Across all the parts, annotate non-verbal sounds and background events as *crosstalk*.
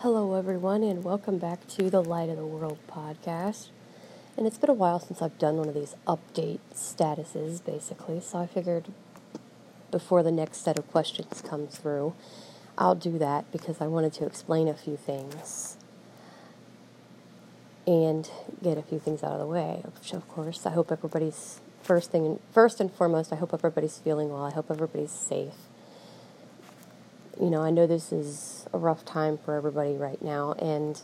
Hello, everyone, and welcome back to the Light of the World podcast. And it's been a while since I've done one of these update statuses, basically, so I figured before the next set of questions comes through, I'll do that because I wanted to explain a few things and get a few things out of the way. Of course, I hope everybody's first thing, first and foremost, I hope everybody's feeling well. I hope everybody's safe you know, I know this is a rough time for everybody right now, and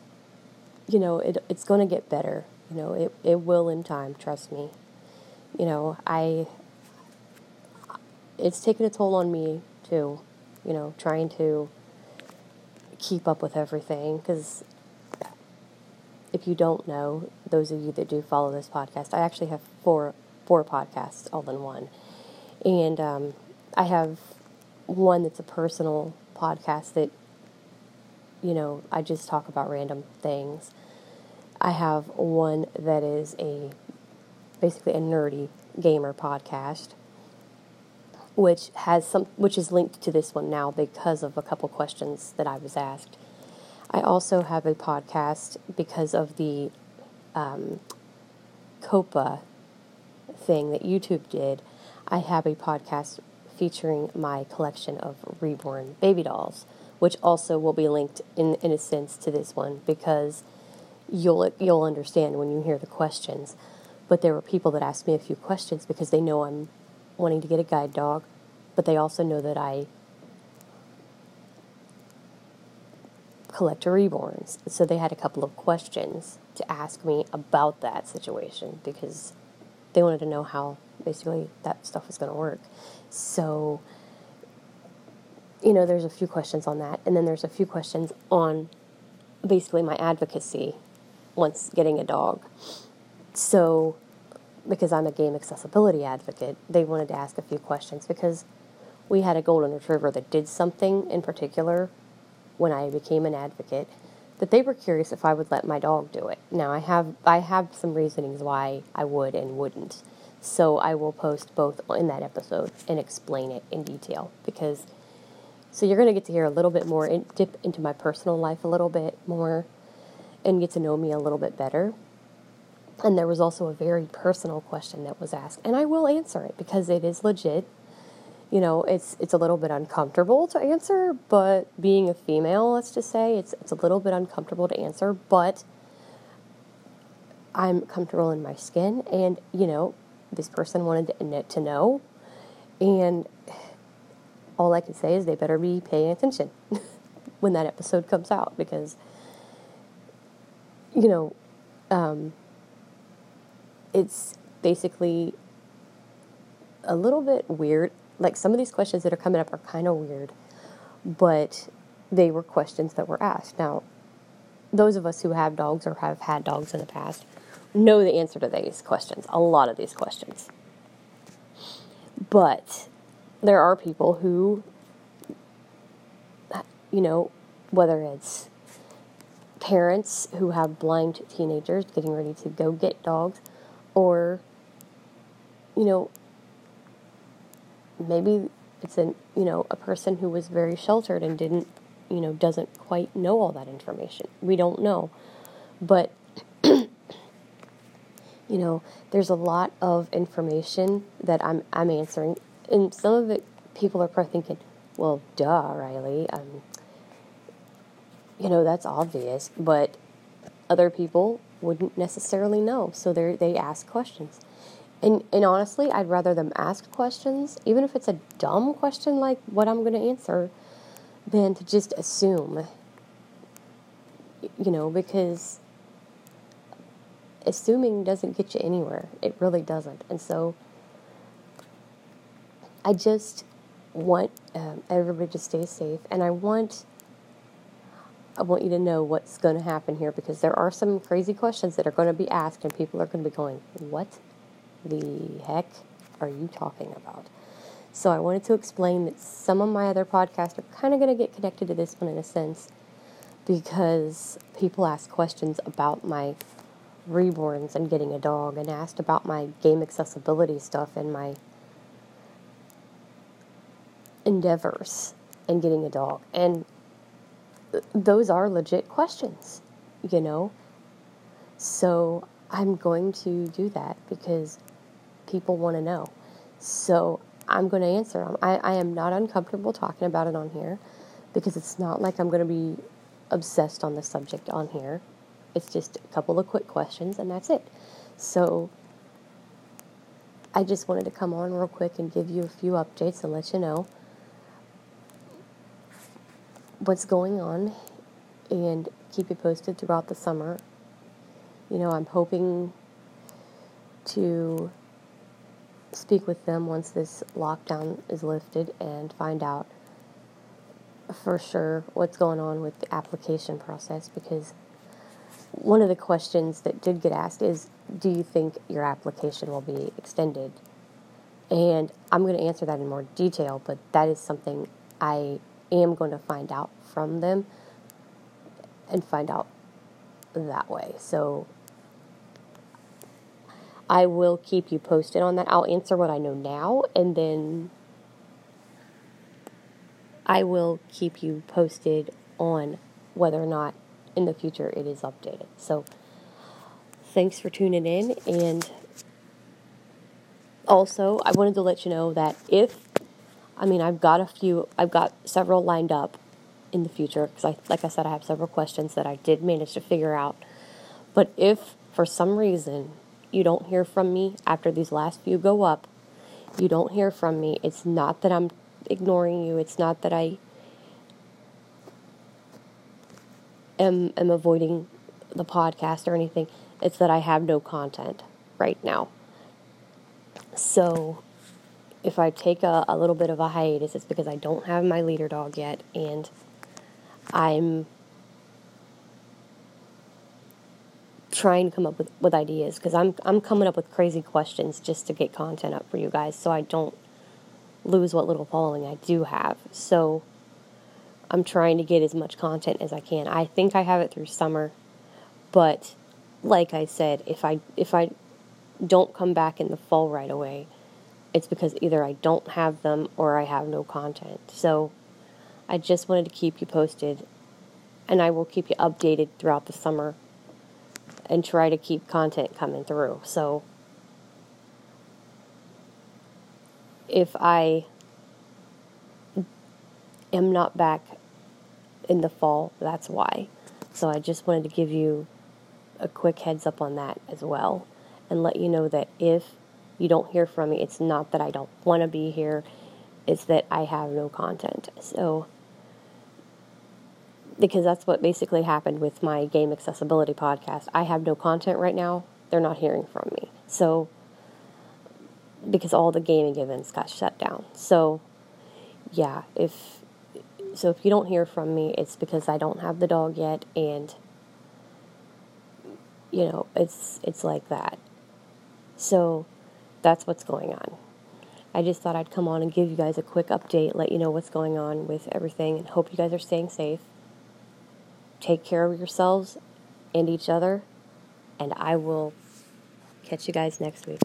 you know, it it's going to get better. You know, it it will in time. Trust me. You know, I. It's taken a toll on me too. You know, trying to keep up with everything because if you don't know, those of you that do follow this podcast, I actually have four four podcasts all in one, and um, I have one that's a personal podcast that, you know, I just talk about random things. I have one that is a basically a nerdy gamer podcast, which has some which is linked to this one now because of a couple questions that I was asked. I also have a podcast because of the um, COPPA thing that YouTube did. I have a podcast featuring my collection of reborn baby dolls, which also will be linked in, in a sense to this one because you'll you'll understand when you hear the questions. But there were people that asked me a few questions because they know I'm wanting to get a guide dog, but they also know that I collect reborns. So they had a couple of questions to ask me about that situation because they wanted to know how basically that stuff is going to work. So, you know, there's a few questions on that. And then there's a few questions on basically my advocacy once getting a dog. So, because I'm a game accessibility advocate, they wanted to ask a few questions because we had a golden retriever that did something in particular when I became an advocate that they were curious if I would let my dog do it. Now I have I have some reasonings why I would and wouldn't. So I will post both in that episode and explain it in detail because so you're going to get to hear a little bit more, in, dip into my personal life a little bit more, and get to know me a little bit better. And there was also a very personal question that was asked, and I will answer it because it is legit. You know, it's it's a little bit uncomfortable to answer, but being a female, let's just say, it's it's a little bit uncomfortable to answer, but I'm comfortable in my skin, and you know, this person wanted to know. And all I can say is they better be paying attention *laughs* when that episode comes out because, you know, um, it's basically a little bit weird. Like some of these questions that are coming up are kind of weird, but they were questions that were asked. Now, those of us who have dogs or have had dogs in the past know the answer to these questions, a lot of these questions. But there are people who, you know, whether it's parents who have blind teenagers getting ready to go get dogs, or, you know, maybe it's an you know a person who was very sheltered and didn't you know doesn't quite know all that information we don't know but you know, there's a lot of information that I'm I'm answering, and some of it people are probably thinking, well, duh, Riley, um, you know, that's obvious, but other people wouldn't necessarily know, so they they ask questions. And, and honestly, I'd rather them ask questions, even if it's a dumb question like what I'm going to answer, than to just assume. You know, because assuming doesn't get you anywhere. It really doesn't. And so I just want um, everybody to stay safe, and I want I want you to know what's going to happen here because there are some crazy questions that are going to be asked, and people are going to be going, "What the heck are you talking about?" So I wanted to explain that some of my other podcasts are kind of going to get connected to this one in a sense because people ask questions about my reborns and getting a dog and asked about my game accessibility stuff and my endeavors in getting a dog. And those are legit questions, you know? So I'm going to do that because people want to know. So I'm going to answer them. I, I am not uncomfortable talking about it on here because it's not like I'm going to be obsessed on the subject on here. It's just a couple of quick questions and that's it. So I just wanted to come on real quick and give you a few updates and let you know what's going on and keep you posted throughout the summer. You know, I'm hoping to speak with them once this lockdown is lifted and find out for sure what's going on with the application process because one of the questions that did get asked is do you think your application will be extended and i'm going to answer that in more detail but that is something i am going to find out from them and find out that way so I will keep you posted on that. I'll answer what I know now and then I will keep you posted on whether or not in the future it is updated. So thanks for tuning in and also I wanted to let you know that if I mean I've got a few I've got several lined up in the future because I like I said I have several questions that I did manage to figure out. But if for some reason you don't hear from me after these last few go up, you don't hear from me. It's not that I'm ignoring you. It's not that I am, am avoiding the podcast or anything. It's that I have no content right now. So if I take a, a little bit of a hiatus, it's because I don't have my leader dog yet and I'm trying to come up with, with ideas because I'm I'm coming up with crazy questions just to get content up for you guys so I don't lose what little following I do have. So I'm trying to get as much content as I can. I think I have it through summer, but like I said, if I if I don't come back in the fall right away, it's because either I don't have them or I have no content. So I just wanted to keep you posted and I will keep you updated throughout the summer and try to keep content coming through. So if I am not back in the fall, that's why. So I just wanted to give you a quick heads up on that as well and let you know that if you don't hear from me, it's not that I don't want to be here, it's that I have no content. So because that's what basically happened with my game accessibility podcast. I have no content right now. They're not hearing from me. So, because all the gaming events got shut down. So, yeah, if so if you don't hear from me, it's because I don't have the dog yet and you know, it's it's like that. So, that's what's going on. I just thought I'd come on and give you guys a quick update, let you know what's going on with everything, and hope you guys are staying safe. Take care of yourselves and each other, and I will catch you guys next week.